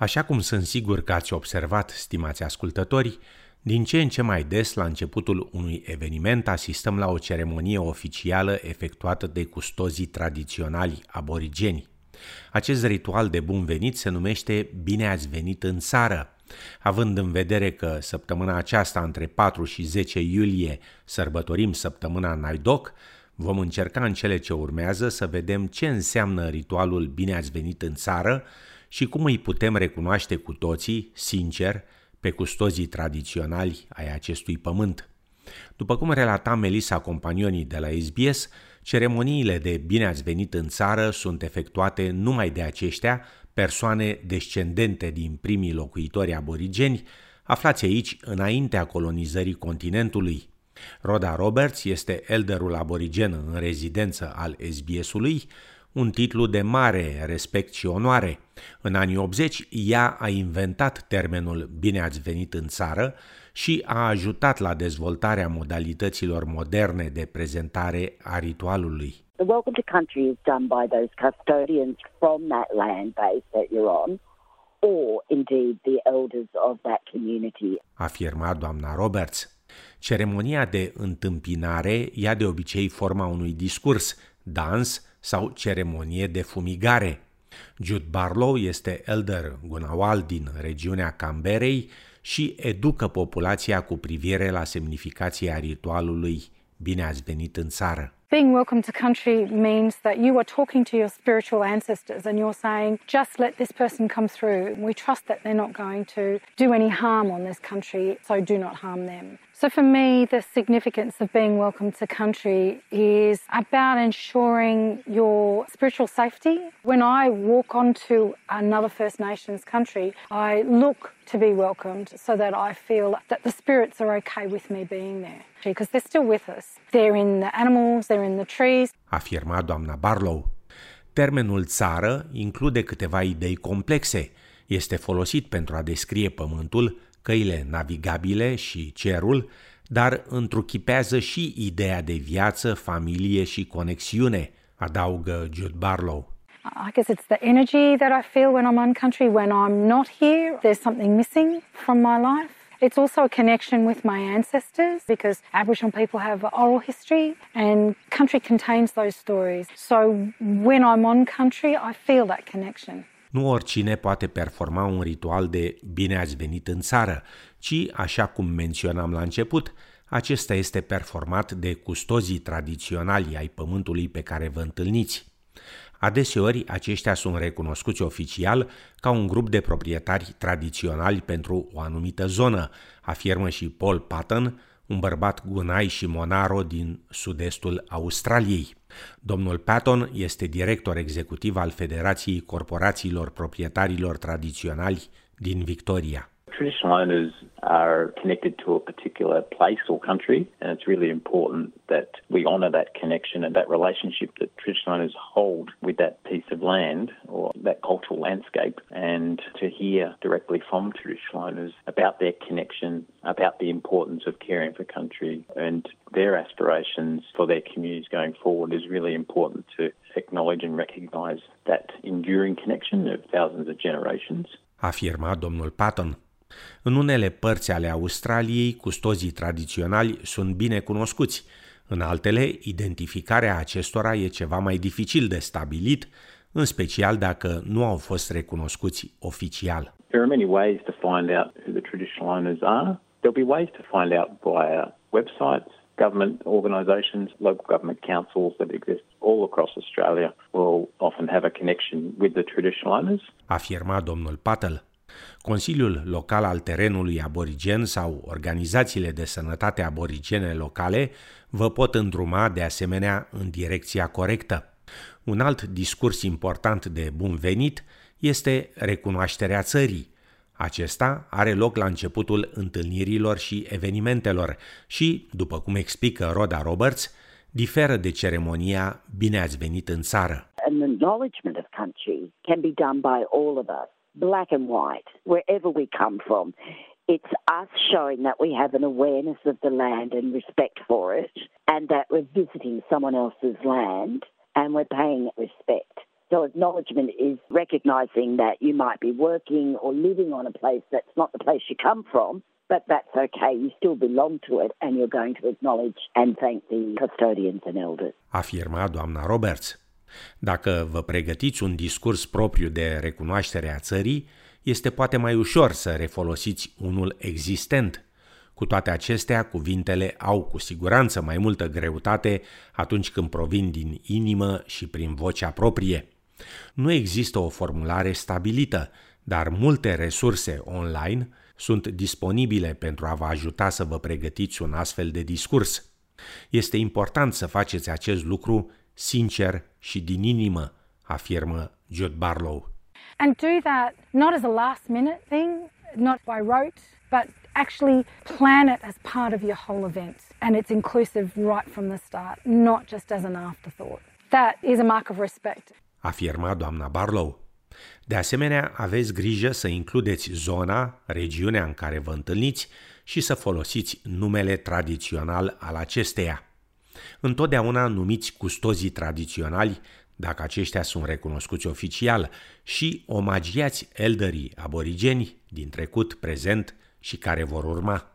Așa cum sunt sigur că ați observat, stimați ascultători, din ce în ce mai des, la începutul unui eveniment, asistăm la o ceremonie oficială efectuată de custozii tradiționali aborigeni. Acest ritual de bun venit se numește Bine ați venit în țară, având în vedere că săptămâna aceasta, între 4 și 10 iulie, sărbătorim săptămâna Naidoc, vom încerca în cele ce urmează să vedem ce înseamnă ritualul Bine ați venit în țară și cum îi putem recunoaște cu toții, sincer, pe custozii tradiționali ai acestui pământ. După cum relata Melissa Companioni de la SBS, ceremoniile de bine ați venit în țară sunt efectuate numai de aceștia, persoane descendente din primii locuitori aborigeni, aflați aici înaintea colonizării continentului. Roda Roberts este elderul aborigen în rezidență al SBS-ului, un titlu de mare respect și onoare. În anii 80, ea a inventat termenul Bine ați venit în țară și a ajutat la dezvoltarea modalităților moderne de prezentare a ritualului. The welcome to country is done by those custodians from that land base that you're on, or indeed the elders of that community. Afirma doamna Roberts. Ceremonia de întâmpinare ia de obicei forma unui discurs, dans sau ceremonie de fumigare. Jude Barlow este elder gunawal din regiunea Canberei și educă populația cu privire la semnificația ritualului Bine ați venit în țară. Being welcome to country means that you are talking to your spiritual ancestors and you're saying, just let this person come through. We trust that they're not going to do any harm on this country, so do not harm them. So, for me, the significance of being welcome to country is about ensuring your spiritual safety. When I walk onto another First Nations country, I look to be welcomed so that I feel that the spirits are okay with me being there because they're still with us. They're in the animals, they're in the trees. Afirma doamna Barlow. Termenul țară include câteva idei complexe. Este folosit pentru a descrie pământul, căile navigabile și cerul, dar întruchipează și ideea de viață, familie și conexiune, adaugă Jude Barlow. I guess it's the energy that I feel when I'm on country. When I'm not here, there's something missing from my life. It's also a connection with my ancestors because Aboriginal people have oral history and country contains those stories. So when I'm on country, I feel that connection. Nu oricine poate performa un ritual de bine ați venit în țară, ci, așa cum menționam la început, acesta este performat de custozii tradiționali ai pământului pe care vă întâlniți. Adeseori, aceștia sunt recunoscuți oficial ca un grup de proprietari tradiționali pentru o anumită zonă, afirmă și Paul Patton, un bărbat gunai și monaro din sud-estul Australiei. Domnul Patton este director executiv al Federației Corporațiilor Proprietarilor Tradiționali din Victoria. Traditional owners are connected to a particular place or country, and it's really important that we honour that connection and that relationship that traditional owners hold with that piece of land or that cultural landscape, and to hear directly from traditional owners about their connection, about the importance of caring for country, and their aspirations for their communities going forward is really important to acknowledge and recognise that enduring connection of thousands of generations. Afirma domnul Patton. În unele părți ale Australiei, custozii tradiționali sunt bine cunoscuți, în altele, identificarea acestora e ceva mai dificil de stabilit, în special dacă nu au fost recunoscuți oficial. There are many ways to find out who the traditional owners are. There'll be ways to find out via websites, government organisations, local government councils that exist all across Australia will often have a connection with the traditional owners. Afirma domnul Patel. Consiliul Local al Terenului Aborigen sau organizațiile de sănătate aborigene locale vă pot îndruma de asemenea în direcția corectă. Un alt discurs important de bun venit este recunoașterea țării. Acesta are loc la începutul întâlnirilor și evenimentelor și, după cum explică Roda Roberts, diferă de ceremonia Bine ați venit în țară. An acknowledgement of country can be done by all of us. Black and white, wherever we come from. It's us showing that we have an awareness of the land and respect for it, and that we're visiting someone else's land and we're paying it respect. So acknowledgement is recognizing that you might be working or living on a place that's not the place you come from, but that's okay. You still belong to it and you're going to acknowledge and thank the custodians and elders. Afirma doamna Roberts. Dacă vă pregătiți un discurs propriu de recunoaștere a țării, este poate mai ușor să refolosiți unul existent. Cu toate acestea, cuvintele au cu siguranță mai multă greutate atunci când provin din inimă și prin vocea proprie. Nu există o formulare stabilită, dar multe resurse online sunt disponibile pentru a vă ajuta să vă pregătiți un astfel de discurs. Este important să faceți acest lucru sincer și din inimă, afirmă Jude Barlow. And do that not as a last minute thing, not by rote, but actually plan it as part of your whole event. And it's inclusive right from the start, not just as an afterthought. That is a mark of respect. Afirma doamna Barlow. De asemenea, aveți grijă să includeți zona, regiunea în care vă întâlniți și să folosiți numele tradițional al acesteia. Întotdeauna numiți custozii tradiționali dacă aceștia sunt recunoscuți oficial și omagiați elderii aborigeni din trecut, prezent și care vor urma.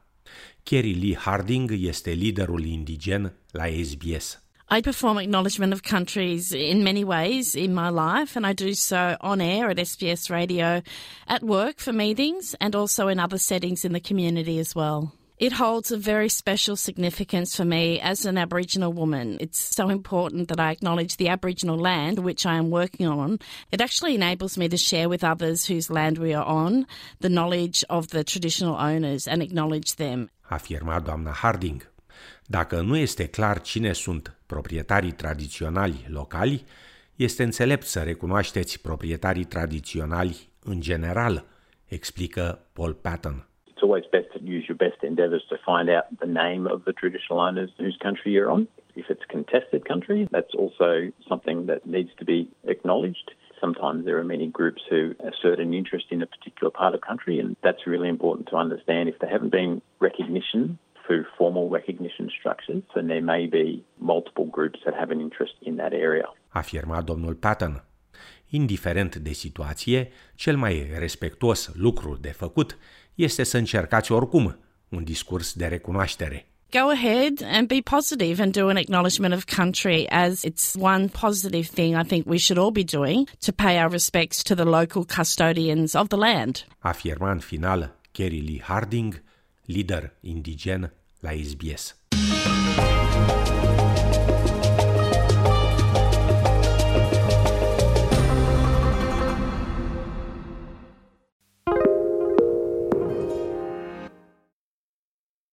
Kerry Lee Harding este liderul indigen la SBS. I perform acknowledgement of countries in many ways in my life, and I do so on air at SBS Radio, at work for meetings, and also in other settings in the community as well. It holds a very special significance for me as an Aboriginal woman. It's so important that I acknowledge the Aboriginal land which I am working on. It actually enables me to share with others whose land we are on the knowledge of the traditional owners and acknowledge them. Afirma doamna Harding. Dacă nu este clar cine sunt proprietarii tradiționali locali, este înțelept să recunoașteți proprietarii tradiționali în general, explică Paul Patton. It's always best to use your best endeavours to find out the name of the traditional owners whose country you're on. If it's contested country, that's also something that needs to be acknowledged. Sometimes there are many groups who assert an interest in a particular part of country, and that's really important to understand. If there haven't been recognition through formal recognition structures, then there may be multiple groups that have an interest in that area. Afirma domnul Patton. Indiferent de situație, cel mai respectuos lucru de făcut este să încercați oricum un discurs de recunoaștere. Go ahead and be positive and do an acknowledgement of country as it's one positive thing I think we should all be doing to pay our respects to the local custodians of the land. Afirma în final Kerry Lee Harding, lider indigen la SBS.